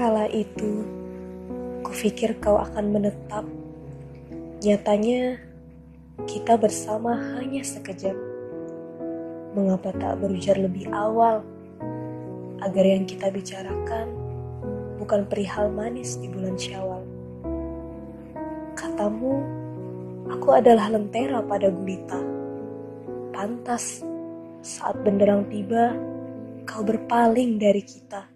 Kala itu, kupikir kau akan menetap. Nyatanya, kita bersama hanya sekejap. Mengapa tak berujar lebih awal? Agar yang kita bicarakan bukan perihal manis di bulan syawal. Katamu, aku adalah lentera pada gulita. Pantas, saat benderang tiba, kau berpaling dari kita.